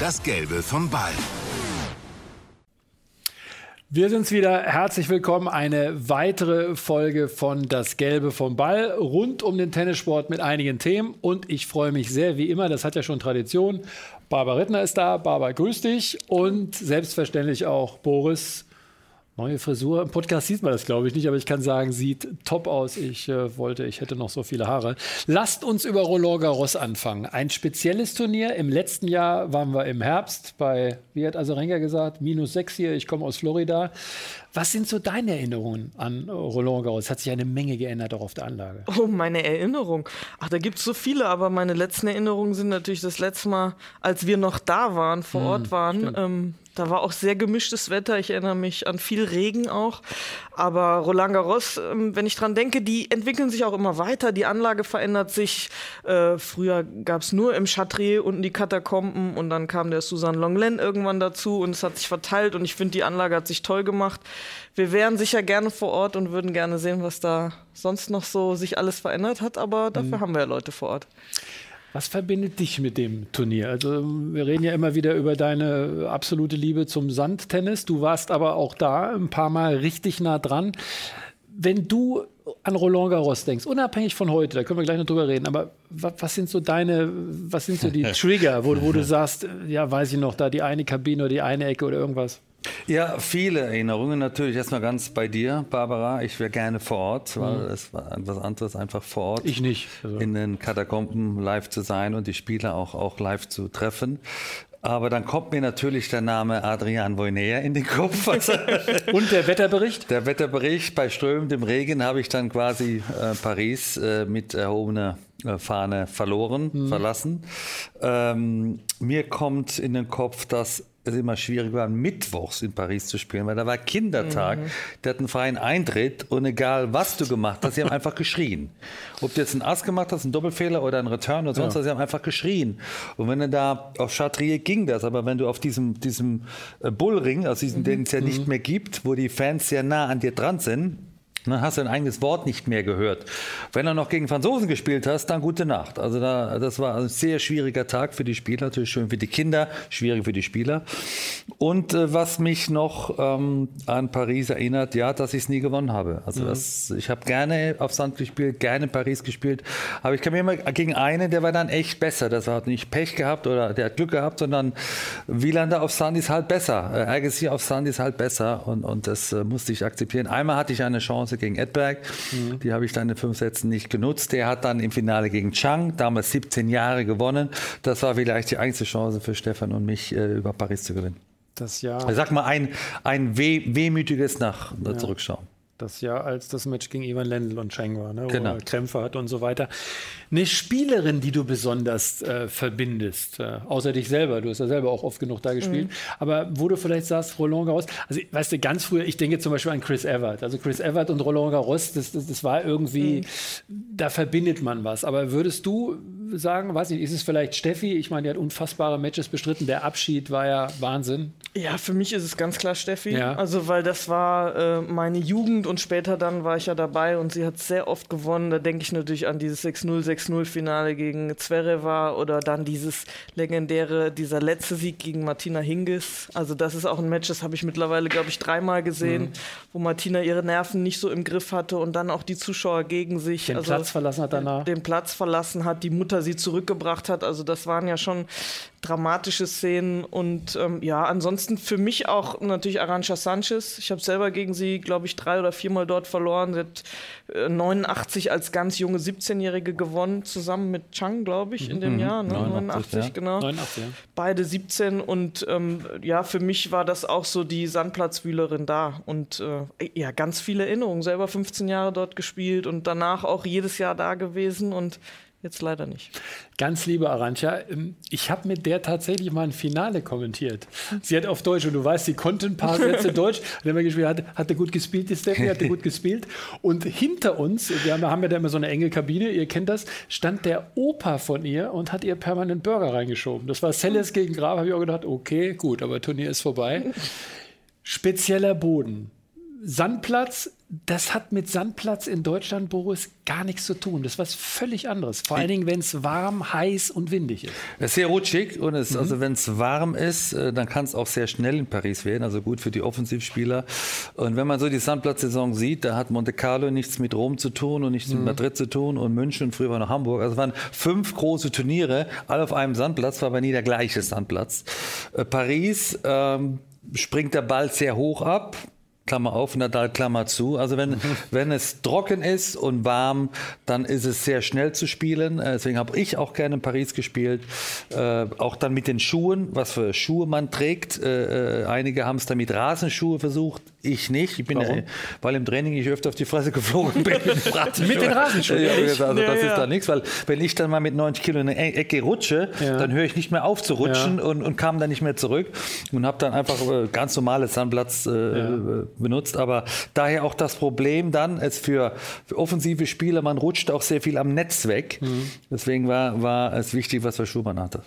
Das Gelbe vom Ball. Wir sind's wieder. Herzlich willkommen. Eine weitere Folge von Das Gelbe vom Ball rund um den Tennissport mit einigen Themen. Und ich freue mich sehr, wie immer, das hat ja schon Tradition. Barbara Rittner ist da. Barbara, grüß dich. Und selbstverständlich auch Boris Neue Frisur. Im Podcast sieht man das, glaube ich, nicht, aber ich kann sagen, sieht top aus. Ich äh, wollte, ich hätte noch so viele Haare. Lasst uns über Roland Garros anfangen. Ein spezielles Turnier. Im letzten Jahr waren wir im Herbst bei, wie hat Asarenka gesagt, minus sechs hier. Ich komme aus Florida. Was sind so deine Erinnerungen an Roland Garros? Es hat sich eine Menge geändert auch auf der Anlage. Oh, meine Erinnerung. Ach, da gibt es so viele, aber meine letzten Erinnerungen sind natürlich das letzte Mal, als wir noch da waren, vor hm, Ort waren. Ähm, da war auch sehr gemischtes Wetter. Ich erinnere mich an viel Regen auch. Aber Roland Garros, ähm, wenn ich dran denke, die entwickeln sich auch immer weiter. Die Anlage verändert sich. Äh, früher gab es nur im Chatrier unten die Katakomben und dann kam der Susan Longlen irgendwann dazu und es hat sich verteilt und ich finde, die Anlage hat sich toll gemacht. Wir wären sicher gerne vor Ort und würden gerne sehen, was da sonst noch so sich alles verändert hat, aber dafür mhm. haben wir ja Leute vor Ort. Was verbindet dich mit dem Turnier? Also wir reden ja immer wieder über deine absolute Liebe zum Sandtennis. Du warst aber auch da ein paar Mal richtig nah dran. Wenn du an Roland Garros denkst, unabhängig von heute, da können wir gleich noch drüber reden, aber was, was sind so deine, was sind so die Trigger, wo, wo du sagst, ja, weiß ich noch, da die eine Kabine oder die eine Ecke oder irgendwas? Ja, viele Erinnerungen. Natürlich erstmal ganz bei dir, Barbara. Ich wäre gerne vor Ort, weil mhm. es war etwas anderes, einfach vor Ort. Ich nicht. Also. In den Katakomben live zu sein und die Spieler auch, auch live zu treffen. Aber dann kommt mir natürlich der Name Adrian Voyner in den Kopf. Und der Wetterbericht? Der Wetterbericht. Bei strömendem Regen habe ich dann quasi äh, Paris äh, mit erhobener äh, Fahne verloren, mhm. verlassen. Ähm, mir kommt in den Kopf, dass es immer schwierig war, mittwochs in Paris zu spielen, weil da war Kindertag, mhm. der hat einen freien Eintritt und egal was du gemacht hast, sie haben einfach geschrien. Ob du jetzt einen Ass gemacht hast, einen Doppelfehler oder einen Return oder sonst ja. was, sie haben einfach geschrien. Und wenn du da auf Chatrier ging das, aber wenn du auf diesem, diesem äh, Bullring, also diesen, mhm. den es ja nicht mhm. mehr gibt, wo die Fans sehr nah an dir dran sind, dann hast du ein eigenes Wort nicht mehr gehört. Wenn du noch gegen Franzosen gespielt hast, dann gute Nacht. Also da, das war ein sehr schwieriger Tag für die Spieler, natürlich schön für die Kinder, schwierig für die Spieler. Und äh, was mich noch ähm, an Paris erinnert, ja, dass ich es nie gewonnen habe. Also mhm. das, ich habe gerne auf Sand gespielt, gerne in Paris gespielt, aber ich kam immer gegen einen, der war dann echt besser. Das hat nicht Pech gehabt oder der hat Glück gehabt, sondern Wielander auf Sand ist halt besser. Äh, Agassi auf Sand ist halt besser und, und das äh, musste ich akzeptieren. Einmal hatte ich eine Chance Chance gegen Edberg. Mhm. Die habe ich dann in fünf Sätzen nicht genutzt. Der hat dann im Finale gegen Chang, damals 17 Jahre gewonnen. Das war vielleicht die einzige Chance für Stefan und mich, äh, über Paris zu gewinnen. Das Jahr. Sag mal ein, ein weh, wehmütiges nach ja. Zurückschauen. Das Jahr, als das Match gegen Ivan Lendl und Cheng war, ne, wo genau. er Krämpfe hat und so weiter. Eine Spielerin, die du besonders äh, verbindest, äh, außer dich selber, du hast ja selber auch oft genug da gespielt, mhm. aber wo du vielleicht sagst, Roland Garros, also weißt du, ganz früher, ich denke zum Beispiel an Chris Evert, also Chris Evert und Roland Garros, das, das, das war irgendwie, mhm. da verbindet man was, aber würdest du sagen, weiß nicht, ist es vielleicht Steffi, ich meine, die hat unfassbare Matches bestritten, der Abschied war ja Wahnsinn. Ja, für mich ist es ganz klar Steffi, ja. also weil das war äh, meine Jugend und später dann war ich ja dabei und sie hat sehr oft gewonnen. Da denke ich natürlich an dieses 6-0, 6-0-Finale gegen Zverev oder dann dieses legendäre, dieser letzte Sieg gegen Martina Hingis. Also das ist auch ein Match, das habe ich mittlerweile, glaube ich, dreimal gesehen, mhm. wo Martina ihre Nerven nicht so im Griff hatte und dann auch die Zuschauer gegen sich. Den also Platz verlassen hat danach. Den Platz verlassen hat, die Mutter sie zurückgebracht hat. Also das waren ja schon dramatische Szenen und ähm, ja, ansonsten für mich auch natürlich Arancha Sanchez. Ich habe selber gegen sie, glaube ich, drei oder viermal dort verloren. Sie hat äh, 89 als ganz junge 17-Jährige gewonnen, zusammen mit Chang, glaube ich, in dem mhm. Jahr. Ne? 89, 89 ja. genau. 89, ja. Beide 17 und ähm, ja, für mich war das auch so die Sandplatzwühlerin da und äh, ja, ganz viele Erinnerungen. Selber 15 Jahre dort gespielt und danach auch jedes Jahr da gewesen und Jetzt leider nicht. Ganz liebe Arantxa, ähm, ich habe mit der tatsächlich mal ein Finale kommentiert. Sie hat auf Deutsch, und du weißt, sie konnte ein paar Sätze Deutsch, dann haben gespielt, hat, hatte gut gespielt, die Steffi hatte gut gespielt. Und hinter uns, wir haben, haben ja da immer so eine enge Kabine, ihr kennt das, stand der Opa von ihr und hat ihr permanent Burger reingeschoben. Das war Selles gegen Graf, habe ich auch gedacht, okay, gut, aber Turnier ist vorbei. Spezieller Boden Sandplatz, das hat mit Sandplatz in Deutschland, Boris, gar nichts zu tun. Das ist was völlig anderes. Vor allen Dingen, wenn es warm, heiß und windig ist. Es ist sehr rutschig und es, mhm. also wenn es warm ist, äh, dann kann es auch sehr schnell in Paris werden, also gut für die Offensivspieler. Und wenn man so die Sandplatzsaison sieht, da hat Monte Carlo nichts mit Rom zu tun und nichts mhm. mit Madrid zu tun und München und früher war noch Hamburg. Also es waren fünf große Turniere, alle auf einem Sandplatz, war aber nie der gleiche Sandplatz. Äh, Paris ähm, springt der Ball sehr hoch ab. Klammer auf, Nadal, Klammer zu. Also wenn, wenn es trocken ist und warm, dann ist es sehr schnell zu spielen. Äh, deswegen habe ich auch gerne in Paris gespielt. Äh, auch dann mit den Schuhen, was für Schuhe man trägt. Äh, äh einige haben es dann mit Rasenschuhe versucht. Ich nicht. Ich bin ja, weil im Training ich öfter auf die Fresse geflogen bin. mit den Rasenschuhen? Ja, also das ja, ist da nichts, weil wenn ich dann mal mit 90 Kilo in eine e-, Ecke rutsche, dann höre ich nicht mehr auf zu rutschen und, und kam dann nicht mehr zurück und habe dann einfach äh, ganz normales Sandplatz äh, benutzt. Aber daher auch das Problem dann, es für, für offensive Spieler, man rutscht auch sehr viel am Netz weg. Mhm. Deswegen war, war es wichtig, was für Schumann hatte.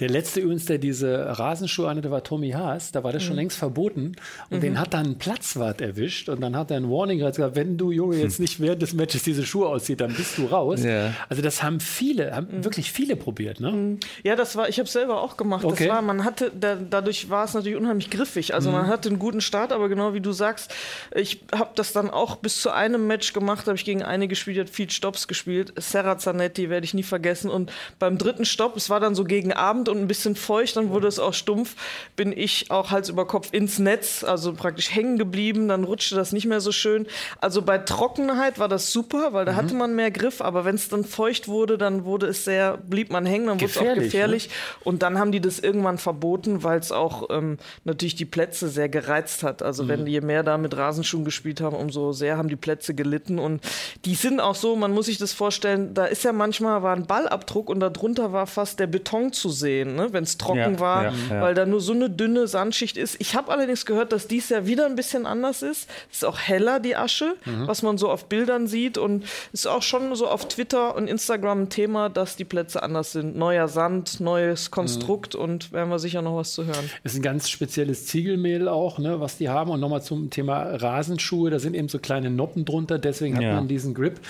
Der letzte übrigens, der diese Rasenschuhe hatte, war Tommy Haas. Da war das schon mhm. längst verboten. Und mhm. den hat dann ein Platzwart erwischt. Und dann hat er ein Warning gesagt, wenn du, Junge, jetzt hm. nicht während des Matches diese Schuhe aussieht, dann bist du raus. Ja. Also das haben viele, haben mhm. wirklich viele probiert. Ne? Mhm. Ja, das war, ich habe es selber auch gemacht. Okay. Das war, man hatte, da, dadurch war es natürlich unheimlich griffig. Also man hatte einen guten Start, aber genau wie du sagst, sagst, ich habe das dann auch bis zu einem Match gemacht, habe ich gegen eine gespielt, hat viel Stops gespielt. Serra Zanetti werde ich nie vergessen. Und beim dritten Stopp, es war dann so gegen Abend und ein bisschen feucht, dann wurde es auch stumpf, bin ich auch Hals über Kopf ins Netz, also praktisch hängen geblieben, dann rutschte das nicht mehr so schön. Also bei Trockenheit war das super, weil da mhm. hatte man mehr Griff, aber wenn es dann feucht wurde, dann wurde es sehr, blieb man hängen, dann wurde es auch gefährlich. Ne? Und dann haben die das irgendwann verboten, weil es auch ähm, natürlich die Plätze sehr gereizt hat. Also mhm. wenn je mehr da da mit Rasenschuhen gespielt haben, umso sehr haben die Plätze gelitten. Und die sind auch so, man muss sich das vorstellen, da ist ja manchmal war ein Ballabdruck und darunter war fast der Beton zu sehen, ne, wenn es trocken ja, war, ja, ja. weil da nur so eine dünne Sandschicht ist. Ich habe allerdings gehört, dass dies Jahr wieder ein bisschen anders ist. Es ist auch heller, die Asche, mhm. was man so auf Bildern sieht. Und es ist auch schon so auf Twitter und Instagram ein Thema, dass die Plätze anders sind. Neuer Sand, neues Konstrukt mhm. und werden wir sicher noch was zu hören. Es ist ein ganz spezielles Ziegelmehl auch, ne, was die haben. Und nochmal zum Thema Rasenschuhe, da sind eben so kleine Noppen drunter, deswegen hat ja. man diesen Grip.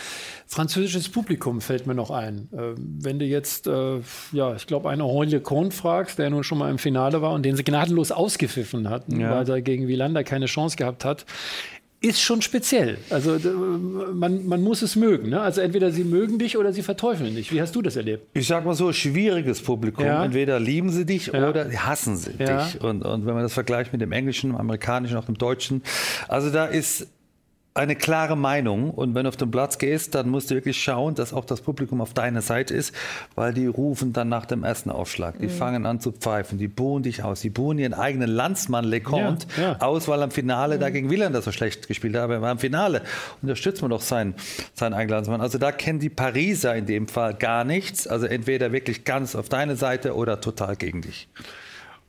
Französisches Publikum fällt mir noch ein. Äh, wenn du jetzt, äh, ja, ich glaube, eine Henri Lecon fragst, der nun schon mal im Finale war und den sie gnadenlos ausgepfiffen hatten, ja. weil er gegen Wielander keine Chance gehabt hat, ist schon speziell. Also man, man muss es mögen. Ne? Also entweder sie mögen dich oder sie verteufeln dich. Wie hast du das erlebt? Ich sag mal so, schwieriges Publikum. Ja. Entweder lieben sie dich ja. oder hassen sie ja. dich. Und, und wenn man das vergleicht mit dem Englischen, dem Amerikanischen, auch dem Deutschen. Also da ist eine klare Meinung und wenn du auf den Platz gehst, dann musst du wirklich schauen, dass auch das Publikum auf deiner Seite ist, weil die rufen dann nach dem ersten Aufschlag. Die mhm. fangen an zu pfeifen, die buhen dich aus, die buhen ihren eigenen Landsmann Leconte ja, ja. aus, weil am Finale mhm. da gegen Wieland so schlecht gespielt hat, aber am Finale unterstützt man doch seinen, seinen eigenen Landsmann. Also da kennen die Pariser in dem Fall gar nichts, also entweder wirklich ganz auf deine Seite oder total gegen dich.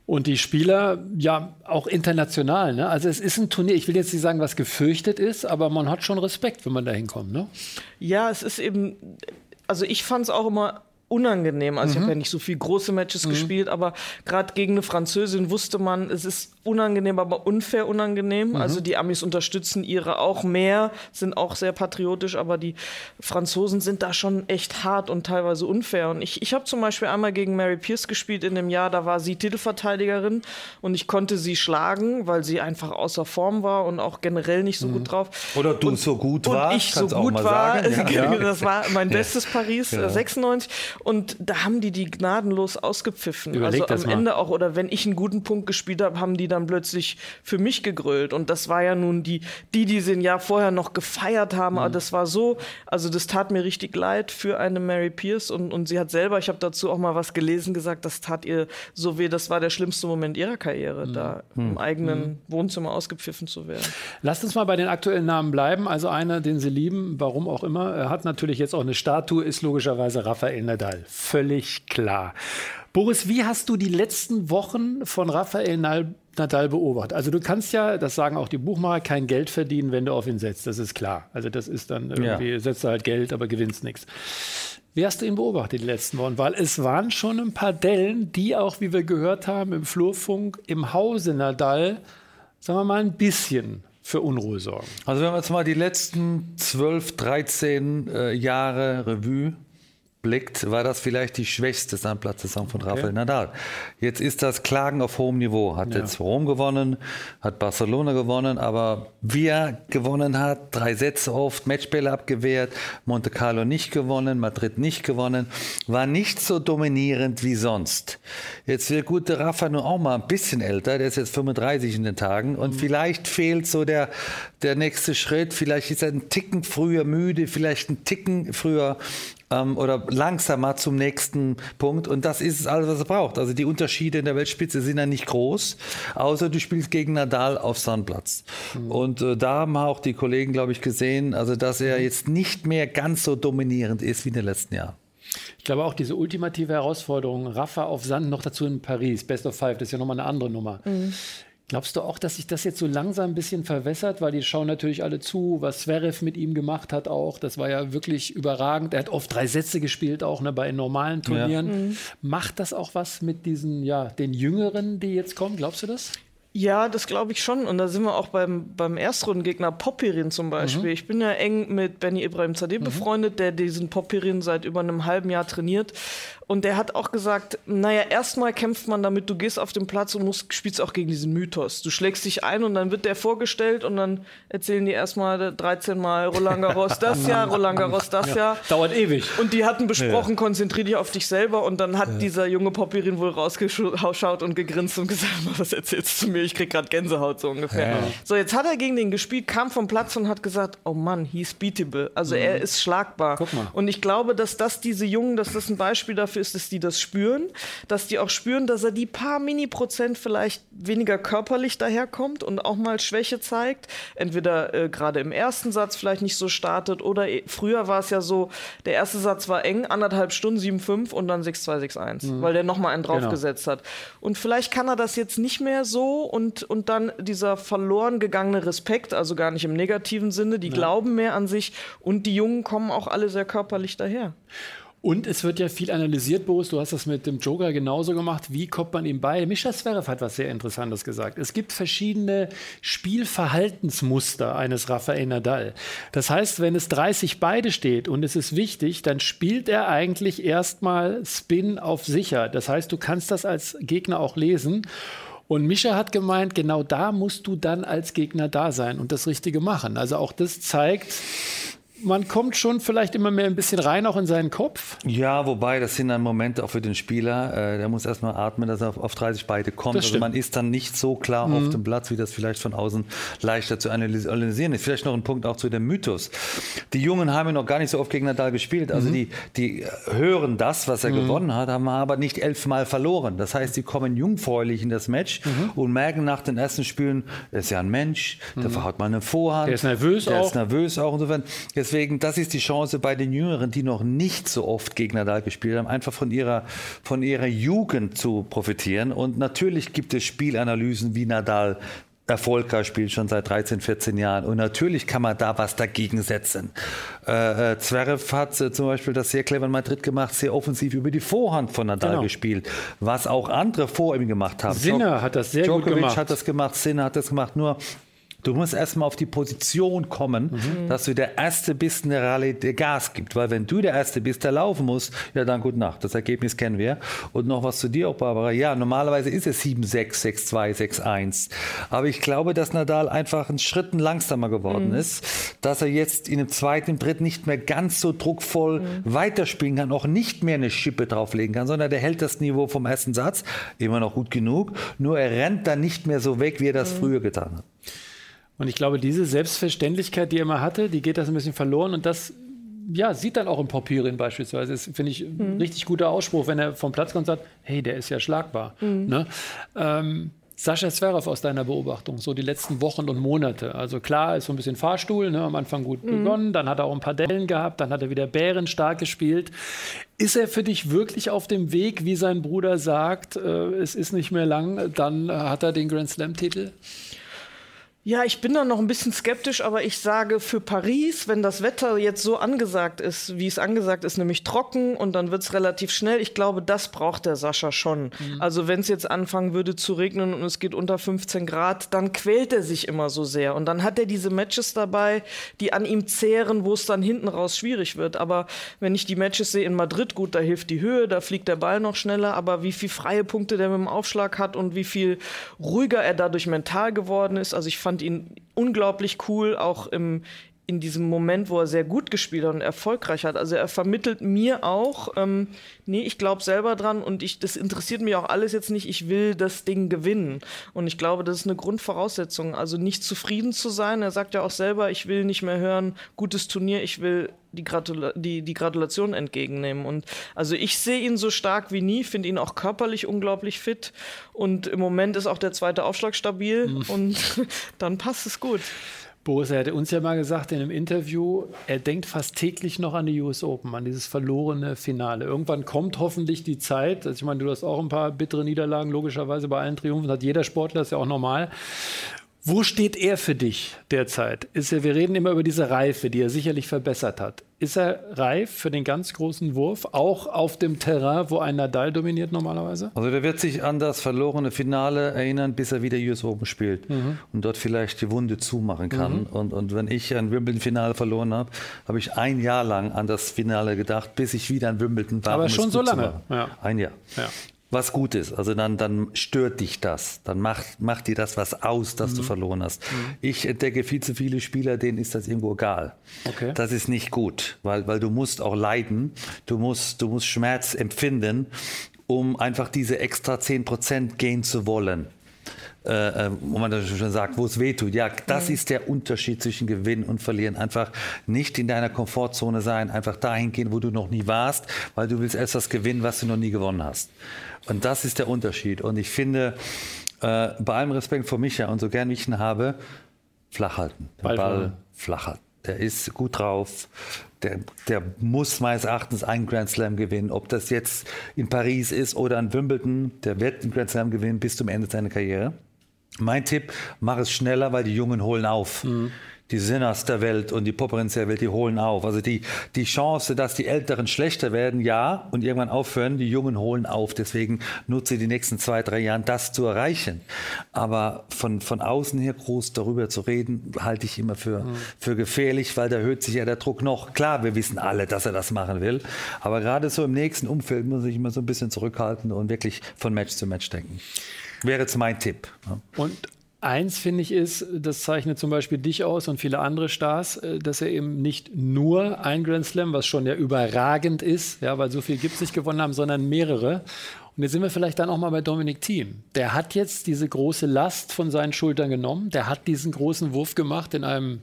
Und die Spieler, ja, auch international. Ne? Also es ist ein Turnier, ich will jetzt nicht sagen, was gefürchtet ist, aber man hat schon Respekt, wenn man da hinkommt. Ne? Ja, es ist eben, also ich fand es auch immer unangenehm. Also mhm. ich habe ja nicht so viel große Matches mhm. gespielt, aber gerade gegen eine Französin wusste man, es ist unangenehm, aber unfair unangenehm. Mhm. Also die Amis unterstützen ihre auch mehr, sind auch sehr patriotisch, aber die Franzosen sind da schon echt hart und teilweise unfair. Und ich, ich habe zum Beispiel einmal gegen Mary Pierce gespielt in dem Jahr, da war sie Titelverteidigerin und ich konnte sie schlagen, weil sie einfach außer Form war und auch generell nicht so mhm. gut drauf. Oder du und, so gut warst, und ich so gut war. Ja. das war mein bestes Paris, ja. 96. Und da haben die die gnadenlos ausgepfiffen. Überleg also am Ende auch, oder wenn ich einen guten Punkt gespielt habe, haben die dann plötzlich für mich gegrölt. Und das war ja nun die, die, die sie ein Jahr vorher noch gefeiert haben. Mhm. Aber das war so, also das tat mir richtig leid für eine Mary Pierce. Und, und sie hat selber, ich habe dazu auch mal was gelesen, gesagt, das tat ihr so weh. Das war der schlimmste Moment ihrer Karriere, mhm. da mhm. im eigenen mhm. Wohnzimmer ausgepfiffen zu werden. Lasst uns mal bei den aktuellen Namen bleiben. Also einer, den sie lieben, warum auch immer, er hat natürlich jetzt auch eine Statue, ist logischerweise Raphael. Nadal. Völlig klar. Boris, wie hast du die letzten Wochen von Rafael Nadal beobachtet? Also du kannst ja, das sagen auch die Buchmacher, kein Geld verdienen, wenn du auf ihn setzt. Das ist klar. Also das ist dann irgendwie, ja. setzt du halt Geld, aber gewinnst nichts. Wie hast du ihn beobachtet die letzten Wochen? Weil es waren schon ein paar Dellen, die auch, wie wir gehört haben, im Flurfunk, im Hause Nadal, sagen wir mal, ein bisschen für Unruhe sorgen. Also wenn wir jetzt mal die letzten 12, 13 äh, Jahre Revue blickt, war das vielleicht die schwächste Sandplatzsaison von okay. Rafael Nadal. Jetzt ist das Klagen auf hohem Niveau. Hat ja. jetzt Rom gewonnen, hat Barcelona gewonnen, aber wie er gewonnen hat, drei Sätze oft, Matchbälle abgewehrt, Monte Carlo nicht gewonnen, Madrid nicht gewonnen, war nicht so dominierend wie sonst. Jetzt wird gute Rafa nur auch mal ein bisschen älter, der ist jetzt 35 in den Tagen und mhm. vielleicht fehlt so der, der nächste Schritt, vielleicht ist er ein Ticken früher müde, vielleicht ein Ticken früher ähm, oder langsamer zum nächsten Punkt. Und das ist alles, was er braucht. Also die Unterschiede in der Weltspitze sind ja nicht groß, außer du spielst gegen Nadal auf Sandplatz. Mhm. Und äh, da haben auch die Kollegen, glaube ich, gesehen, also dass er jetzt nicht mehr ganz so dominierend ist wie in den letzten Jahren. Ich glaube auch diese ultimative Herausforderung, Rafa auf Sand, noch dazu in Paris, Best of Five, das ist ja nochmal eine andere Nummer. Mhm. Glaubst du auch, dass sich das jetzt so langsam ein bisschen verwässert? Weil die schauen natürlich alle zu, was Zverev mit ihm gemacht hat auch. Das war ja wirklich überragend. Er hat oft drei Sätze gespielt, auch ne, bei normalen Turnieren. Ja. Mhm. Macht das auch was mit diesen, ja, den Jüngeren, die jetzt kommen? Glaubst du das? Ja, das glaube ich schon. Und da sind wir auch beim, beim Erstrundengegner Popirin zum Beispiel. Mhm. Ich bin ja eng mit Benny Ibrahim Zadeh mhm. befreundet, der diesen Popirin seit über einem halben Jahr trainiert. Und der hat auch gesagt, naja, erstmal kämpft man damit, du gehst auf den Platz und musst, spielst auch gegen diesen Mythos. Du schlägst dich ein und dann wird der vorgestellt und dann erzählen die erstmal 13 Mal Roland Garros das Jahr, Roland Garros das ja, Jahr. Dauert ewig. Und die hatten besprochen, ja. konzentrier dich auf dich selber und dann hat ja. dieser junge Popirin wohl rausgeschaut und gegrinst und gesagt, was erzählst du mir? Ich krieg gerade Gänsehaut so ungefähr. So, jetzt hat er gegen den gespielt, kam vom Platz und hat gesagt, oh Mann, he's beatable. Also mhm. er ist schlagbar. Guck mal. Und ich glaube, dass das diese Jungen, dass das ein Beispiel dafür ist, dass die das spüren, dass die auch spüren, dass er die paar Mini-Prozent vielleicht weniger körperlich daherkommt und auch mal Schwäche zeigt. Entweder äh, gerade im ersten Satz vielleicht nicht so startet oder e früher war es ja so, der erste Satz war eng, anderthalb Stunden, 7,5 und dann 6,2, 6,1, mhm. weil der nochmal einen genau. draufgesetzt genau. hat. Und vielleicht kann er das jetzt nicht mehr so und, und dann dieser verloren gegangene Respekt, also gar nicht im negativen Sinne, die ja. glauben mehr an sich und die Jungen kommen auch alle sehr körperlich daher. Und es wird ja viel analysiert, Boris, du hast das mit dem Joker genauso gemacht. Wie kommt man ihm bei? Mischa Zverev hat was sehr Interessantes gesagt. Es gibt verschiedene Spielverhaltensmuster eines Rafael Nadal. Das heißt, wenn es 30 beide steht und es ist wichtig, dann spielt er eigentlich erstmal Spin auf sicher. Das heißt, du kannst das als Gegner auch lesen. Und Mischa hat gemeint, genau da musst du dann als Gegner da sein und das Richtige machen. Also auch das zeigt, man kommt schon vielleicht immer mehr ein bisschen rein, auch in seinen Kopf. Ja, wobei, das sind dann Momente auch für den Spieler. Äh, der muss erstmal atmen, dass er auf, auf 30 Beide kommt. Also man ist dann nicht so klar mhm. auf dem Platz, wie das vielleicht von außen leichter zu analysieren ist. Vielleicht noch ein Punkt auch zu dem Mythos. Die Jungen haben ja noch gar nicht so oft gegen Nadal gespielt. Also mhm. die, die hören das, was er mhm. gewonnen hat, haben aber nicht elfmal verloren. Das heißt, sie kommen jungfräulich in das Match mhm. und merken nach den ersten Spielen, er ist ja ein Mensch, der mhm. verhaut mal eine Vorhand. Der ist nervös der auch. Der ist nervös auch. Insofern, jetzt deswegen, das ist die Chance bei den Jüngeren, die noch nicht so oft gegen Nadal gespielt haben, einfach von ihrer, von ihrer Jugend zu profitieren. Und natürlich gibt es Spielanalysen, wie Nadal erfolgreich spielt, schon seit 13, 14 Jahren. Und natürlich kann man da was dagegen setzen. Äh, äh, Zverev hat äh, zum Beispiel das sehr clever in Madrid gemacht, sehr offensiv über die Vorhand von Nadal genau. gespielt, was auch andere vor ihm gemacht haben. Sinner hat das sehr Djokovic gut gemacht. hat das gemacht, Sinner hat das gemacht. Nur Du musst erstmal auf die Position kommen, mhm. dass du der Erste bist, der Rallye der Gas gibt. Weil wenn du der Erste bist, der laufen muss, ja dann gute Nacht. Das Ergebnis kennen wir. Und noch was zu dir auch, Barbara. Ja, normalerweise ist es 7-6, 6-2, 6-1. Aber ich glaube, dass Nadal einfach einen Schritt langsamer geworden mhm. ist. Dass er jetzt in dem zweiten, im dritten nicht mehr ganz so druckvoll mhm. weiterspielen kann, auch nicht mehr eine Schippe drauflegen kann, sondern der hält das Niveau vom ersten Satz. Immer noch gut genug. Nur er rennt dann nicht mehr so weg, wie er das mhm. früher getan hat. Und ich glaube, diese Selbstverständlichkeit, die er immer hatte, die geht das ein bisschen verloren. Und das ja, sieht dann auch im Papirin beispielsweise. Das finde ich mhm. ein richtig guter Ausspruch, wenn er vom Platz kommt und sagt, hey, der ist ja schlagbar. Mhm. Ne? Ähm, Sascha Zverev aus deiner Beobachtung, so die letzten Wochen und Monate. Also klar, ist so ein bisschen Fahrstuhl, ne, am Anfang gut mhm. begonnen, dann hat er auch ein paar Dellen gehabt, dann hat er wieder Bären stark gespielt. Ist er für dich wirklich auf dem Weg, wie sein Bruder sagt, äh, es ist nicht mehr lang, dann hat er den Grand Slam-Titel? Ja, ich bin da noch ein bisschen skeptisch, aber ich sage für Paris, wenn das Wetter jetzt so angesagt ist, wie es angesagt ist, nämlich trocken und dann wird es relativ schnell, ich glaube, das braucht der Sascha schon. Mhm. Also wenn es jetzt anfangen würde zu regnen und es geht unter 15 Grad, dann quält er sich immer so sehr. Und dann hat er diese Matches dabei, die an ihm zehren, wo es dann hinten raus schwierig wird. Aber wenn ich die Matches sehe in Madrid, gut, da hilft die Höhe, da fliegt der Ball noch schneller, aber wie viel freie Punkte der mit dem Aufschlag hat und wie viel ruhiger er dadurch mental geworden ist, also ich fand fand ihn unglaublich cool, auch im, in diesem Moment, wo er sehr gut gespielt hat und erfolgreich hat. Also er vermittelt mir auch, ähm, nee, ich glaube selber dran und ich, das interessiert mich auch alles jetzt nicht, ich will das Ding gewinnen. Und ich glaube, das ist eine Grundvoraussetzung. Also nicht zufrieden zu sein. Er sagt ja auch selber, ich will nicht mehr hören, gutes Turnier, ich will die, Gratula die, die Gratulation entgegennehmen. Und also ich sehe ihn so stark wie nie, finde ihn auch körperlich unglaublich fit. Und im Moment ist auch der zweite Aufschlag stabil mhm. und dann passt es gut. Boris, er hatte uns ja mal gesagt in einem Interview, er denkt fast täglich noch an die US Open, an dieses verlorene Finale. Irgendwann kommt hoffentlich die Zeit, also ich meine, du hast auch ein paar bittere Niederlagen, logischerweise bei allen Triumphen, hat jeder Sportler, ist ja auch normal. Wo steht er für dich derzeit? Ist er, wir reden immer über diese Reife, die er sicherlich verbessert hat. Ist er reif für den ganz großen Wurf, auch auf dem Terrain, wo ein Nadal dominiert normalerweise? Also der wird sich an das verlorene Finale erinnern, bis er wieder US Open spielt mhm. und dort vielleicht die Wunde zumachen kann. Mhm. Und, und wenn ich ein Wimbledon-Finale verloren habe, habe ich ein Jahr lang an das Finale gedacht, bis ich wieder ein Wimbledon war. Aber schon so lange? Ja. Ein Jahr. Ja was gut ist. Also dann, dann stört dich das. Dann macht, macht dir das was aus, dass mhm. du verloren hast. Mhm. Ich entdecke viel zu viele Spieler, denen ist das irgendwo egal. Okay. Das ist nicht gut, weil, weil du musst auch leiden. Du musst, du musst Schmerz empfinden, um einfach diese extra 10% gehen zu wollen. Äh, äh, wo man dann schon sagt, wo es weh tut. Ja, das mhm. ist der Unterschied zwischen Gewinnen und Verlieren. Einfach nicht in deiner Komfortzone sein, einfach dahin gehen, wo du noch nie warst, weil du willst etwas gewinnen, was du noch nie gewonnen hast. Und das ist der Unterschied. Und ich finde, äh, bei allem Respekt vor Micha und so gern ich ihn habe, flach halten. Den Ball, Ball flach halten. Der ist gut drauf. Der, der, muss meines Erachtens einen Grand Slam gewinnen. Ob das jetzt in Paris ist oder in Wimbledon, der wird einen Grand Slam gewinnen bis zum Ende seiner Karriere. Mein Tipp, mach es schneller, weil die Jungen holen auf. Mhm die Sinners der Welt und die Popperins der Welt, die holen auf. Also die, die Chance, dass die Älteren schlechter werden, ja, und irgendwann aufhören, die Jungen holen auf. Deswegen nutze die nächsten zwei, drei Jahre, das zu erreichen. Aber von, von außen her groß darüber zu reden, halte ich immer für, mhm. für gefährlich, weil da erhöht sich ja der Druck noch. Klar, wir wissen alle, dass er das machen will. Aber gerade so im nächsten Umfeld muss ich immer so ein bisschen zurückhalten und wirklich von Match zu Match denken. Wäre jetzt mein Tipp. Und Eins finde ich ist, das zeichnet zum Beispiel dich aus und viele andere Stars, äh, dass er eben nicht nur ein Grand Slam, was schon ja überragend ist, ja, weil so viel gibt es nicht gewonnen haben, sondern mehrere. Und jetzt sind wir vielleicht dann auch mal bei Dominik Thiem. Der hat jetzt diese große Last von seinen Schultern genommen. Der hat diesen großen Wurf gemacht in einem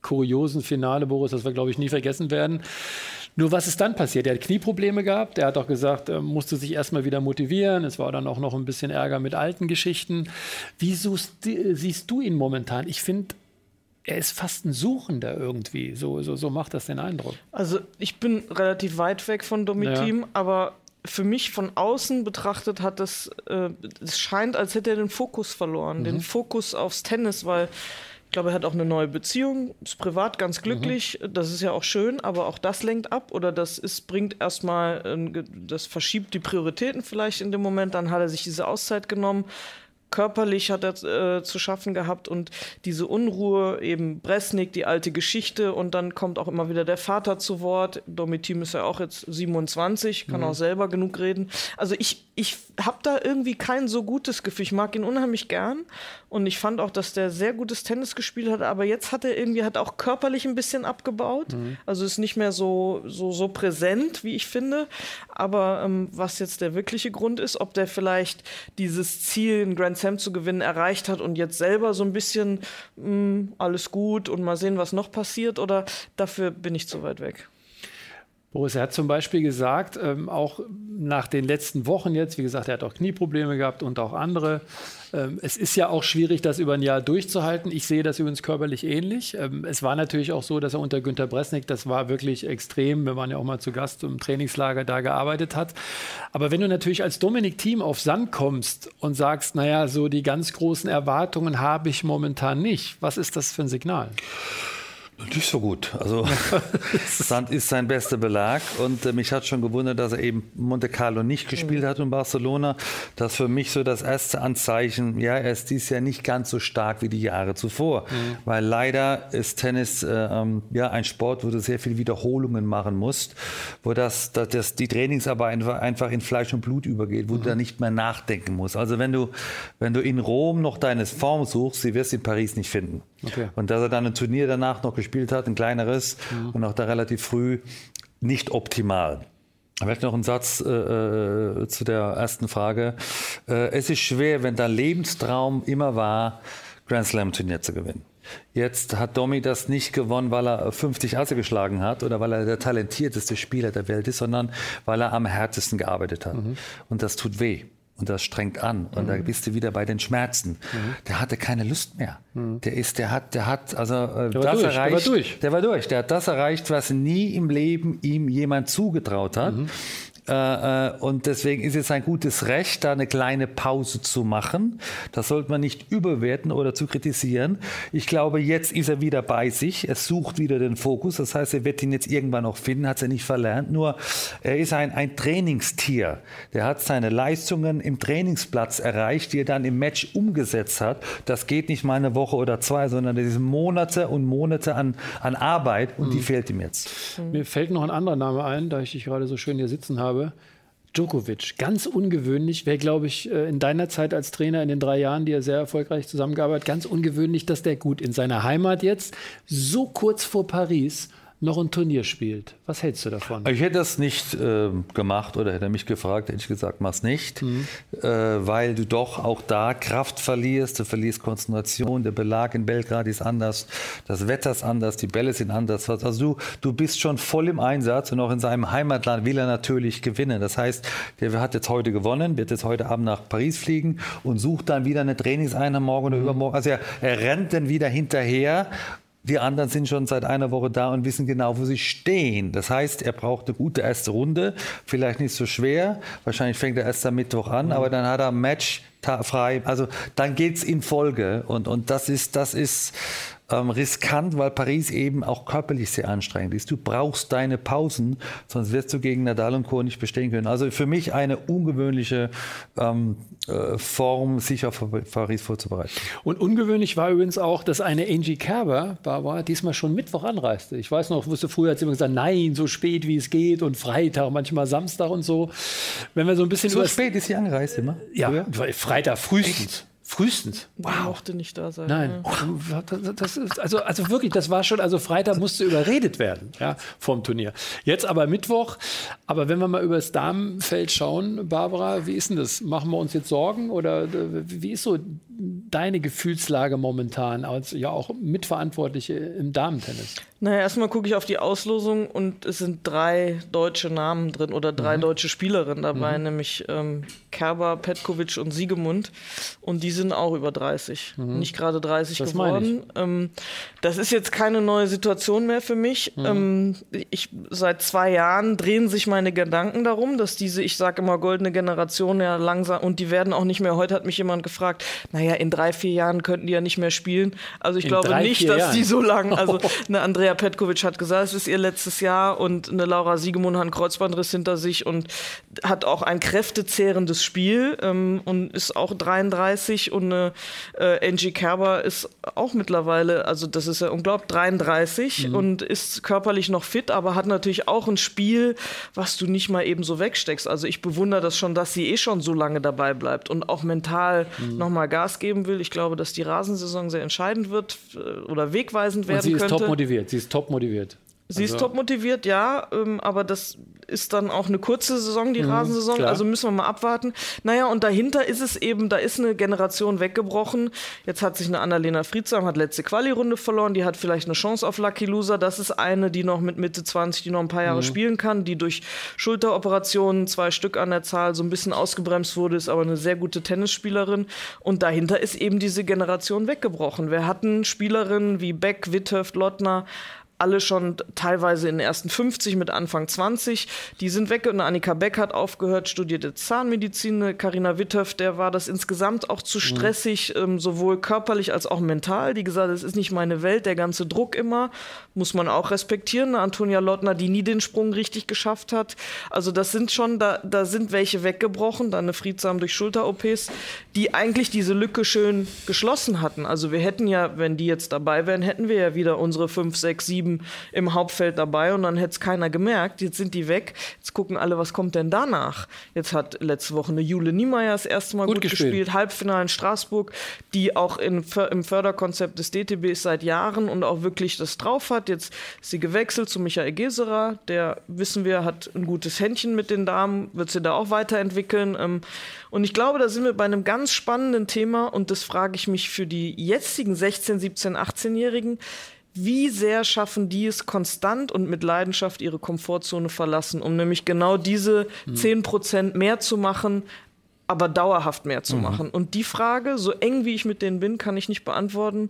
kuriosen Finale, Boris, das wir, glaube ich, nie vergessen werden. Nur was ist dann passiert? Er hat Knieprobleme gehabt. Er hat auch gesagt, er musste sich erstmal wieder motivieren. Es war dann auch noch ein bisschen Ärger mit alten Geschichten. Wie suchst, siehst du ihn momentan? Ich finde, er ist fast ein Suchender irgendwie. So, so, so macht das den Eindruck. Also ich bin relativ weit weg von Domitim, ja. aber für mich von außen betrachtet hat das, äh, es scheint, als hätte er den Fokus verloren, mhm. den Fokus aufs Tennis, weil glaube, er hat auch eine neue Beziehung, ist privat ganz glücklich. Mhm. Das ist ja auch schön, aber auch das lenkt ab oder das ist, bringt erstmal, das verschiebt die Prioritäten vielleicht in dem Moment. Dann hat er sich diese Auszeit genommen körperlich hat er äh, zu schaffen gehabt und diese Unruhe, eben Bresnik, die alte Geschichte und dann kommt auch immer wieder der Vater zu Wort. Domitim ist ja auch jetzt 27, kann mhm. auch selber genug reden. Also ich, ich habe da irgendwie kein so gutes Gefühl. Ich mag ihn unheimlich gern und ich fand auch, dass der sehr gutes Tennis gespielt hat, aber jetzt hat er irgendwie hat auch körperlich ein bisschen abgebaut. Mhm. Also ist nicht mehr so, so, so präsent, wie ich finde. Aber ähm, was jetzt der wirkliche Grund ist, ob der vielleicht dieses Ziel, ein Grand Slam zu gewinnen, erreicht hat und jetzt selber so ein bisschen mh, hm, alles gut und mal sehen, was noch passiert oder dafür bin ich zu weit weg. Boris, er hat zum Beispiel gesagt, ähm, auch nach den letzten Wochen jetzt, wie gesagt, er hat auch Knieprobleme gehabt und auch andere. Ähm, es ist ja auch schwierig, das über ein Jahr durchzuhalten. Ich sehe das übrigens körperlich ähnlich. Ähm, es war natürlich auch so, dass er unter Günter Bresnik, das war wirklich extrem. Wir waren ja auch mal zu Gast im Trainingslager, da gearbeitet hat. Aber wenn du natürlich als Dominik Team auf Sand kommst und sagst, naja, so die ganz großen Erwartungen habe ich momentan nicht, was ist das für ein Signal? Nicht so gut. Also Sand ist sein bester Belag und äh, mich hat schon gewundert, dass er eben Monte Carlo nicht gespielt hat in Barcelona. Das ist für mich so das erste Anzeichen, ja, er ist dieses Jahr nicht ganz so stark wie die Jahre zuvor. Mhm. Weil leider ist Tennis äh, ähm, ja ein Sport, wo du sehr viele Wiederholungen machen musst, wo das, das, das die Trainingsarbeit einfach in Fleisch und Blut übergeht, wo mhm. du da nicht mehr nachdenken musst. Also wenn du, wenn du in Rom noch deine Form suchst, sie wirst du in Paris nicht finden. Okay. Und dass er dann ein Turnier danach noch gespielt hat, ein kleineres mhm. und auch da relativ früh nicht optimal. Vielleicht noch ein Satz äh, äh, zu der ersten Frage. Äh, es ist schwer, wenn dein Lebenstraum immer war, Grand Slam Turnier zu gewinnen. Jetzt hat Domi das nicht gewonnen, weil er 50 Asse geschlagen hat oder weil er der talentierteste Spieler der Welt ist, sondern weil er am härtesten gearbeitet hat. Mhm. Und das tut weh. Und das strengt an. Und mhm. da bist du wieder bei den Schmerzen. Mhm. Der hatte keine Lust mehr. Mhm. Der ist, der hat, der hat, also äh, der das erreicht. Der war durch. Der war durch. Der hat das erreicht, was nie im Leben ihm jemand zugetraut hat. Äh, äh, und deswegen ist es ein gutes Recht, da eine kleine Pause zu machen. Das sollte man nicht überwerten oder zu kritisieren. Ich glaube, jetzt ist er wieder bei sich. Er sucht wieder den Fokus. Das heißt, er wird ihn jetzt irgendwann noch finden, hat er nicht verlernt. Nur er ist ein, ein Trainingstier. Der hat seine Leistungen im Trainingsplatz erreicht, die er dann im Match umgesetzt hat. Das geht nicht mal eine Woche oder zwei, sondern das sind Monate und Monate an, an Arbeit und mhm. die fehlt ihm jetzt. Mir fällt noch ein anderer Name ein, da ich dich gerade so schön hier sitzen habe habe. Djokovic, ganz ungewöhnlich, wäre, glaube ich, äh, in deiner Zeit als Trainer in den drei Jahren, die er sehr erfolgreich zusammengearbeitet, ganz ungewöhnlich, dass der gut in seiner Heimat jetzt so kurz vor Paris noch ein Turnier spielt. Was hältst du davon? Ich hätte das nicht äh, gemacht oder hätte mich gefragt, hätte ich gesagt, mach's nicht, mhm. äh, weil du doch auch da Kraft verlierst, du verlierst Konzentration, der Belag in Belgrad ist anders, das Wetter ist anders, die Bälle sind anders. Also du, du bist schon voll im Einsatz und auch in seinem Heimatland will er natürlich gewinnen. Das heißt, der hat jetzt heute gewonnen, wird jetzt heute Abend nach Paris fliegen und sucht dann wieder eine Trainingseinheit morgen oder mhm. übermorgen. Also er, er rennt dann wieder hinterher die anderen sind schon seit einer Woche da und wissen genau, wo sie stehen. Das heißt, er braucht eine gute erste Runde, vielleicht nicht so schwer. Wahrscheinlich fängt er erst am Mittwoch an, aber dann hat er ein Match frei. Also dann geht's in Folge und, und das ist, das ist, ähm, riskant, weil Paris eben auch körperlich sehr anstrengend ist. Du brauchst deine Pausen, sonst wirst du gegen Nadal und Co. nicht bestehen können. Also für mich eine ungewöhnliche ähm, äh, Form, sich auf Paris vorzubereiten. Und ungewöhnlich war übrigens auch, dass eine Angie Kerber, Barbara, diesmal schon Mittwoch anreiste. Ich weiß noch, wusste früher hat sie immer gesagt, nein, so spät wie es geht und Freitag, manchmal Samstag und so. Wenn wir so ein bisschen so spät ist sie angereist immer? Ja, Freitag frühestens. Echt? Frühestens. Wow. Der mochte nicht da sein. Nein. Ja. Das ist, also, also wirklich, das war schon, also Freitag musste überredet werden ja, vom Turnier. Jetzt aber Mittwoch. Aber wenn wir mal über das Damenfeld schauen, Barbara, wie ist denn das? Machen wir uns jetzt Sorgen oder wie ist so deine Gefühlslage momentan als ja auch Mitverantwortliche im Damentennis? Naja, erstmal gucke ich auf die Auslosung und es sind drei deutsche Namen drin oder drei mhm. deutsche Spielerinnen dabei, mhm. nämlich ähm, Kerber, Petkovic und Siegemund. Und die sind auch über 30, mhm. nicht gerade 30 das geworden. Ähm, das ist jetzt keine neue Situation mehr für mich. Mhm. Ähm, ich, seit zwei Jahren drehen sich meine Gedanken darum, dass diese, ich sage immer, goldene Generation ja langsam, und die werden auch nicht mehr, heute hat mich jemand gefragt, naja, in drei, vier Jahren könnten die ja nicht mehr spielen. Also ich in glaube drei, nicht, dass Jahren. die so lang, also eine Andrea Petkovic hat gesagt, es ist ihr letztes Jahr und eine Laura Siegemund hat einen Kreuzbandriss hinter sich und hat auch ein kräftezehrendes Spiel ähm, und ist auch 33 und eine äh, Angie Kerber ist auch mittlerweile, also das ist ja unglaublich, 33 mhm. und ist körperlich noch fit, aber hat natürlich auch ein Spiel, was du nicht mal eben so wegsteckst. Also ich bewundere das schon, dass sie eh schon so lange dabei bleibt und auch mental mhm. nochmal Gas geben will. Ich glaube, dass die Rasensaison sehr entscheidend wird äh, oder wegweisend werden und sie ist top motiviert. Sie ist top motiviert. Sie also, ist top motiviert, ja, ähm, aber das ist dann auch eine kurze Saison, die mhm, Rasensaison, klar. also müssen wir mal abwarten. Naja, und dahinter ist es eben, da ist eine Generation weggebrochen. Jetzt hat sich eine Annalena Friedsam, hat letzte Quali-Runde verloren, die hat vielleicht eine Chance auf Lucky Loser. Das ist eine, die noch mit Mitte 20, die noch ein paar Jahre mhm. spielen kann, die durch Schulteroperationen, zwei Stück an der Zahl, so ein bisschen ausgebremst wurde, ist aber eine sehr gute Tennisspielerin. Und dahinter ist eben diese Generation weggebrochen. Wir hatten Spielerinnen wie Beck, Witthöft, Lottner, alle schon teilweise in den ersten 50 mit Anfang 20. Die sind weg und Annika Beck hat aufgehört, studierte Zahnmedizin. Karina Wittöff, der war das insgesamt auch zu mhm. stressig, mhm. ähm, sowohl körperlich als auch mental. Die gesagt, es ist nicht meine Welt, der ganze Druck immer, muss man auch respektieren. Antonia Lottner, die nie den Sprung richtig geschafft hat. Also das sind schon, da, da sind welche weggebrochen, dann eine Friedsam durch Schulter-OPs, die eigentlich diese Lücke schön geschlossen hatten. Also wir hätten ja, wenn die jetzt dabei wären, hätten wir ja wieder unsere 5, 6, 7 sieben im Hauptfeld dabei und dann hätte es keiner gemerkt. Jetzt sind die weg. Jetzt gucken alle, was kommt denn danach? Jetzt hat letzte Woche eine Jule Niemeyer das erste Mal gut, gut gespielt. gespielt. Halbfinale in Straßburg, die auch in, im Förderkonzept des DTB ist seit Jahren und auch wirklich das drauf hat. Jetzt ist sie gewechselt zu Michael Geserer, der, wissen wir, hat ein gutes Händchen mit den Damen, wird sie da auch weiterentwickeln. Ähm, und ich glaube, da sind wir bei einem ganz spannenden Thema und das frage ich mich für die jetzigen 16, 17, 18-Jährigen wie sehr schaffen die es konstant und mit Leidenschaft ihre Komfortzone verlassen, um nämlich genau diese mhm. 10% mehr zu machen, aber dauerhaft mehr zu mhm. machen. Und die Frage, so eng wie ich mit denen bin, kann ich nicht beantworten.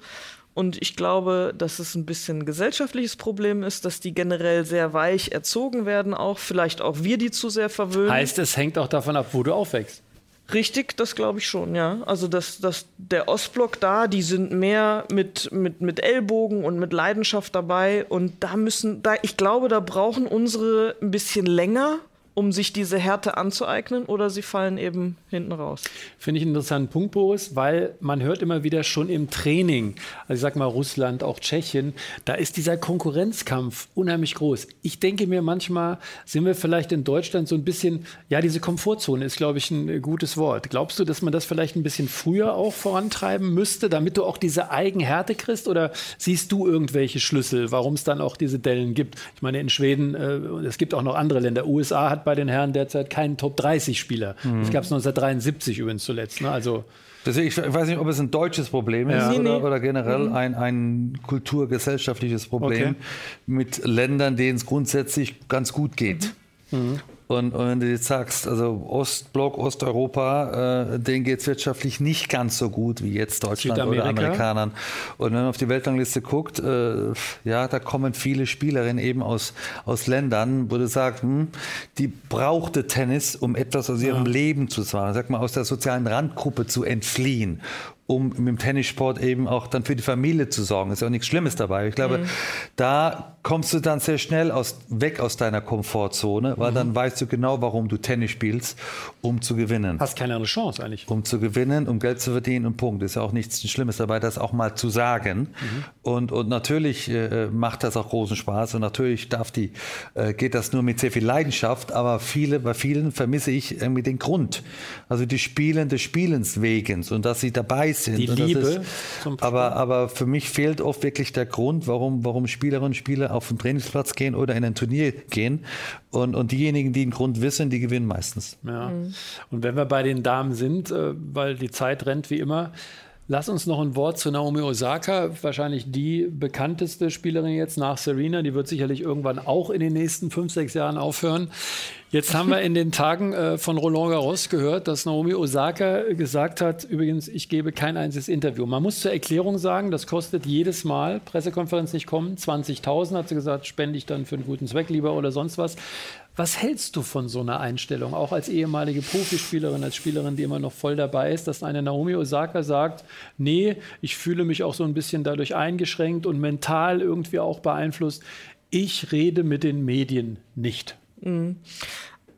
Und ich glaube, dass es ein bisschen ein gesellschaftliches Problem ist, dass die generell sehr weich erzogen werden, auch vielleicht auch wir die zu sehr verwöhnen. Heißt, es hängt auch davon ab, wo du aufwächst. Richtig, das glaube ich schon, ja. Also dass, dass der Ostblock da, die sind mehr mit, mit, mit Ellbogen und mit Leidenschaft dabei. Und da müssen, da, ich glaube, da brauchen unsere ein bisschen länger, um sich diese Härte anzueignen oder sie fallen eben hinten raus. Finde ich einen interessanten Punkt, Boris, weil man hört immer wieder schon im Training, also ich sag mal Russland, auch Tschechien, da ist dieser Konkurrenzkampf unheimlich groß. Ich denke mir manchmal, sind wir vielleicht in Deutschland so ein bisschen, ja, diese Komfortzone ist, glaube ich, ein gutes Wort. Glaubst du, dass man das vielleicht ein bisschen früher auch vorantreiben müsste, damit du auch diese Eigenhärte kriegst? Oder siehst du irgendwelche Schlüssel, warum es dann auch diese Dellen gibt? Ich meine, in Schweden, äh, es gibt auch noch andere Länder, USA hat bei den Herren derzeit keinen Top-30-Spieler. Mhm. Das gab es 1973 übrigens zuletzt. Ne? Also Deswegen, ich weiß nicht, ob es ein deutsches Problem ist ja. oder, oder, generell mhm. ein, ein kulturgesellschaftliches Problem okay. mit Ländern, denen es grundsätzlich ganz gut geht. Mhm. Und, und, wenn du jetzt sagst, also Ostblock, Osteuropa, äh, denen geht es wirtschaftlich nicht ganz so gut wie jetzt Deutschland oder Amerikanern. Und wenn man auf die Weltrangliste guckt, äh, ja, da kommen viele Spielerinnen eben aus, aus Ländern, wo du sagst, hm, die brauchte Tennis, um etwas aus ihrem ja. Leben zu sagen, sag mal, aus der sozialen Randgruppe zu entfliehen um mit dem Tennissport eben auch dann für die Familie zu sorgen. Ist ja auch nichts Schlimmes dabei. Ich glaube, mhm. da kommst du dann sehr schnell aus, weg aus deiner Komfortzone, weil mhm. dann weißt du genau, warum du Tennis spielst, um zu gewinnen. Hast keine andere Chance eigentlich. Um zu gewinnen, um Geld zu verdienen und Punkt. Ist ja auch nichts Schlimmes dabei, das auch mal zu sagen. Mhm. Und, und natürlich äh, macht das auch großen Spaß und natürlich darf die, äh, geht das nur mit sehr viel Leidenschaft, aber viele, bei vielen vermisse ich irgendwie den Grund. Also die Spielen des Spielens wegen und dass sie dabei sind. Die Liebe. Ist, aber, aber für mich fehlt oft wirklich der Grund, warum, warum Spielerinnen und Spieler auf den Trainingsplatz gehen oder in ein Turnier gehen. Und, und diejenigen, die den Grund wissen, die gewinnen meistens. Ja. Mhm. Und wenn wir bei den Damen sind, äh, weil die Zeit rennt wie immer, Lass uns noch ein Wort zu Naomi Osaka, wahrscheinlich die bekannteste Spielerin jetzt nach Serena. Die wird sicherlich irgendwann auch in den nächsten fünf, sechs Jahren aufhören. Jetzt haben wir in den Tagen äh, von Roland Garros gehört, dass Naomi Osaka gesagt hat, übrigens, ich gebe kein einziges Interview. Man muss zur Erklärung sagen, das kostet jedes Mal, Pressekonferenz nicht kommen, 20.000 hat sie gesagt, spende ich dann für einen guten Zweck lieber oder sonst was. Was hältst du von so einer Einstellung, auch als ehemalige Profispielerin, als Spielerin, die immer noch voll dabei ist, dass eine Naomi Osaka sagt, nee, ich fühle mich auch so ein bisschen dadurch eingeschränkt und mental irgendwie auch beeinflusst. Ich rede mit den Medien nicht. Mhm.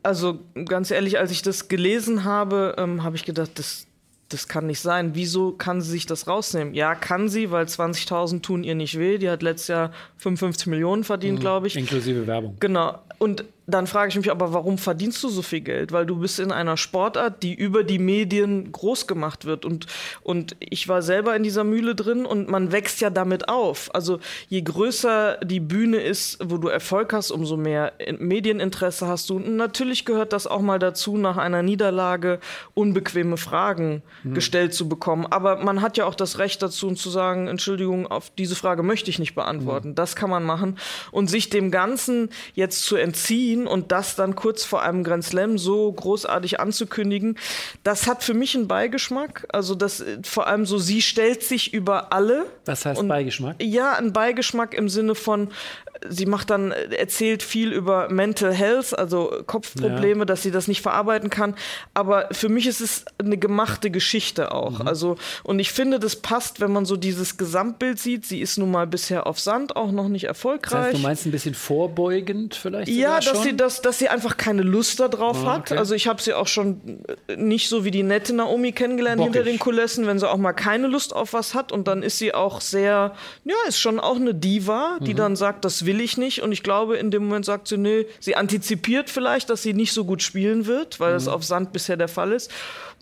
Also ganz ehrlich, als ich das gelesen habe, ähm, habe ich gedacht, das, das kann nicht sein. Wieso kann sie sich das rausnehmen? Ja, kann sie, weil 20.000 tun ihr nicht weh. Die hat letztes Jahr 55 Millionen verdient, mhm, glaube ich. Inklusive Werbung. Genau. Und dann frage ich mich aber, warum verdienst du so viel Geld? Weil du bist in einer Sportart, die über die Medien groß gemacht wird. Und, und ich war selber in dieser Mühle drin und man wächst ja damit auf. Also je größer die Bühne ist, wo du Erfolg hast, umso mehr Medieninteresse hast du. Und natürlich gehört das auch mal dazu, nach einer Niederlage unbequeme Fragen mhm. gestellt zu bekommen. Aber man hat ja auch das Recht dazu, zu sagen, Entschuldigung, auf diese Frage möchte ich nicht beantworten. Mhm. Das kann man machen. Und sich dem Ganzen jetzt zu entziehen, ziehen und das dann kurz vor einem Grand Slam so großartig anzukündigen, das hat für mich einen Beigeschmack. Also das vor allem so, sie stellt sich über alle. Was heißt und, Beigeschmack? Ja, ein Beigeschmack im Sinne von, sie macht dann, erzählt viel über Mental Health, also Kopfprobleme, ja. dass sie das nicht verarbeiten kann. Aber für mich ist es eine gemachte Geschichte auch. Mhm. Also, und ich finde, das passt, wenn man so dieses Gesamtbild sieht. Sie ist nun mal bisher auf Sand auch noch nicht erfolgreich. Das heißt, du meinst ein bisschen vorbeugend vielleicht? Ja, dass sie, dass, dass sie einfach keine Lust darauf oh, okay. hat. Also ich habe sie auch schon nicht so wie die nette Naomi kennengelernt Bockig. hinter den Kulissen, wenn sie auch mal keine Lust auf was hat. Und dann ist sie auch sehr, ja, ist schon auch eine Diva, die mhm. dann sagt, das will ich nicht. Und ich glaube, in dem Moment sagt sie, nö, sie antizipiert vielleicht, dass sie nicht so gut spielen wird, weil mhm. das auf Sand bisher der Fall ist.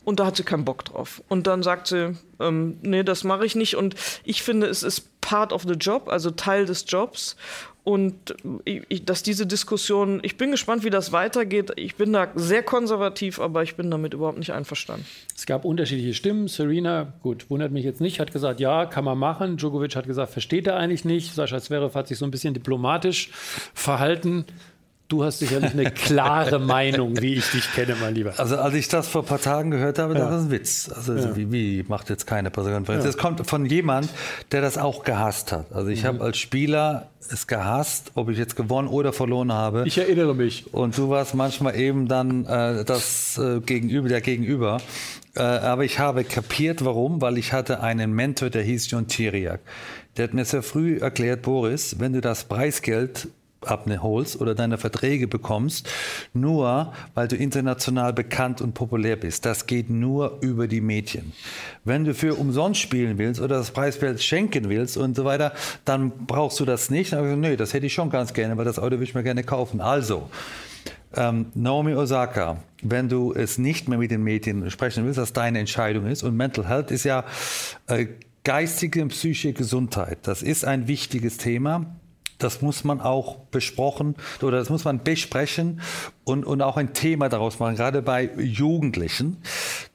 Und da hat sie keinen Bock drauf. Und dann sagt sie, ähm, nee, das mache ich nicht. Und ich finde, es ist part of the job, also Teil des Jobs. Und ich, dass diese Diskussion, ich bin gespannt, wie das weitergeht. Ich bin da sehr konservativ, aber ich bin damit überhaupt nicht einverstanden. Es gab unterschiedliche Stimmen. Serena, gut, wundert mich jetzt nicht, hat gesagt, ja, kann man machen. Djokovic hat gesagt, versteht er eigentlich nicht. Sascha Zverev hat sich so ein bisschen diplomatisch verhalten. Du hast sicherlich eine klare Meinung, wie ich dich kenne, mein Lieber. Also als ich das vor ein paar Tagen gehört habe, ja. das ist ein Witz. Also ja. wie, wie, macht jetzt keine Pressekonferenz? Ja. Das kommt von jemand, der das auch gehasst hat. Also ich mhm. habe als Spieler es gehasst, ob ich jetzt gewonnen oder verloren habe. Ich erinnere mich. Und du warst manchmal eben dann äh, das äh, Gegenüber, der Gegenüber. Äh, aber ich habe kapiert, warum, weil ich hatte einen Mentor, der hieß John Thiriak. Der hat mir sehr früh erklärt, Boris, wenn du das Preisgeld abholst oder deine Verträge bekommst, nur weil du international bekannt und populär bist. Das geht nur über die Medien. Wenn du für umsonst spielen willst oder das Preisgeld schenken willst und so weiter, dann brauchst du das nicht. Habe ich gesagt, nee, das hätte ich schon ganz gerne, weil das Auto würde ich mir gerne kaufen. Also, ähm, Naomi Osaka, wenn du es nicht mehr mit den Medien sprechen willst, dass deine Entscheidung ist. Und Mental Health ist ja äh, geistige und psychische Gesundheit. Das ist ein wichtiges Thema. Das muss man auch besprochen oder das muss man besprechen und, und auch ein Thema daraus machen, gerade bei Jugendlichen.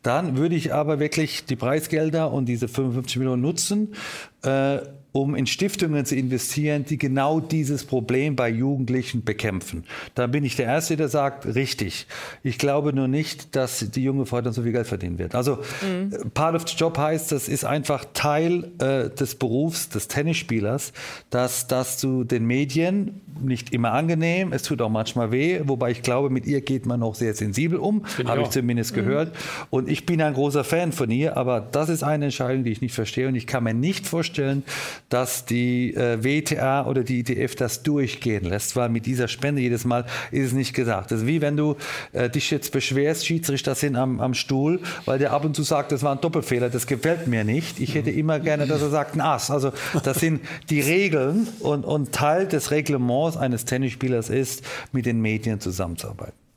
Dann würde ich aber wirklich die Preisgelder und diese 55 Millionen nutzen, äh, um in Stiftungen zu investieren, die genau dieses Problem bei Jugendlichen bekämpfen. Da bin ich der Erste, der sagt, richtig. Ich glaube nur nicht, dass die junge Frau dann so viel Geld verdienen wird. Also mhm. Part of the Job heißt, das ist einfach Teil äh, des Berufs des Tennisspielers, dass das zu den Medien nicht immer angenehm, es tut auch manchmal weh, wobei ich glaube, mit ihr geht man auch sehr sensibel um, habe ich zumindest mhm. gehört. Und ich bin ein großer Fan von ihr, aber das ist eine Entscheidung, die ich nicht verstehe und ich kann mir nicht vorstellen, dass die äh, WTA oder die ITF das durchgehen lässt, weil mit dieser Spende jedes Mal ist es nicht gesagt. Das ist wie wenn du äh, dich jetzt beschwerst, Schiedsrichter sind am, am Stuhl, weil der ab und zu sagt, das war ein Doppelfehler, das gefällt mir nicht. Ich hätte immer gerne, dass er sagt, ein Ass. Also das sind die Regeln und, und Teil des Reglements eines Tennisspielers ist, mit den Medien zusammenzuarbeiten.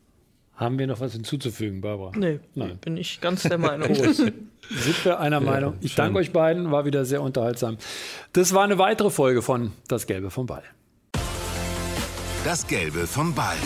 Haben wir noch was hinzuzufügen, Barbara? Nee, Nein. bin ich ganz der Meinung. Sind wir einer Meinung? Ich danke euch beiden, war wieder sehr unterhaltsam. Das war eine weitere Folge von Das Gelbe vom Ball. Das Gelbe vom Ball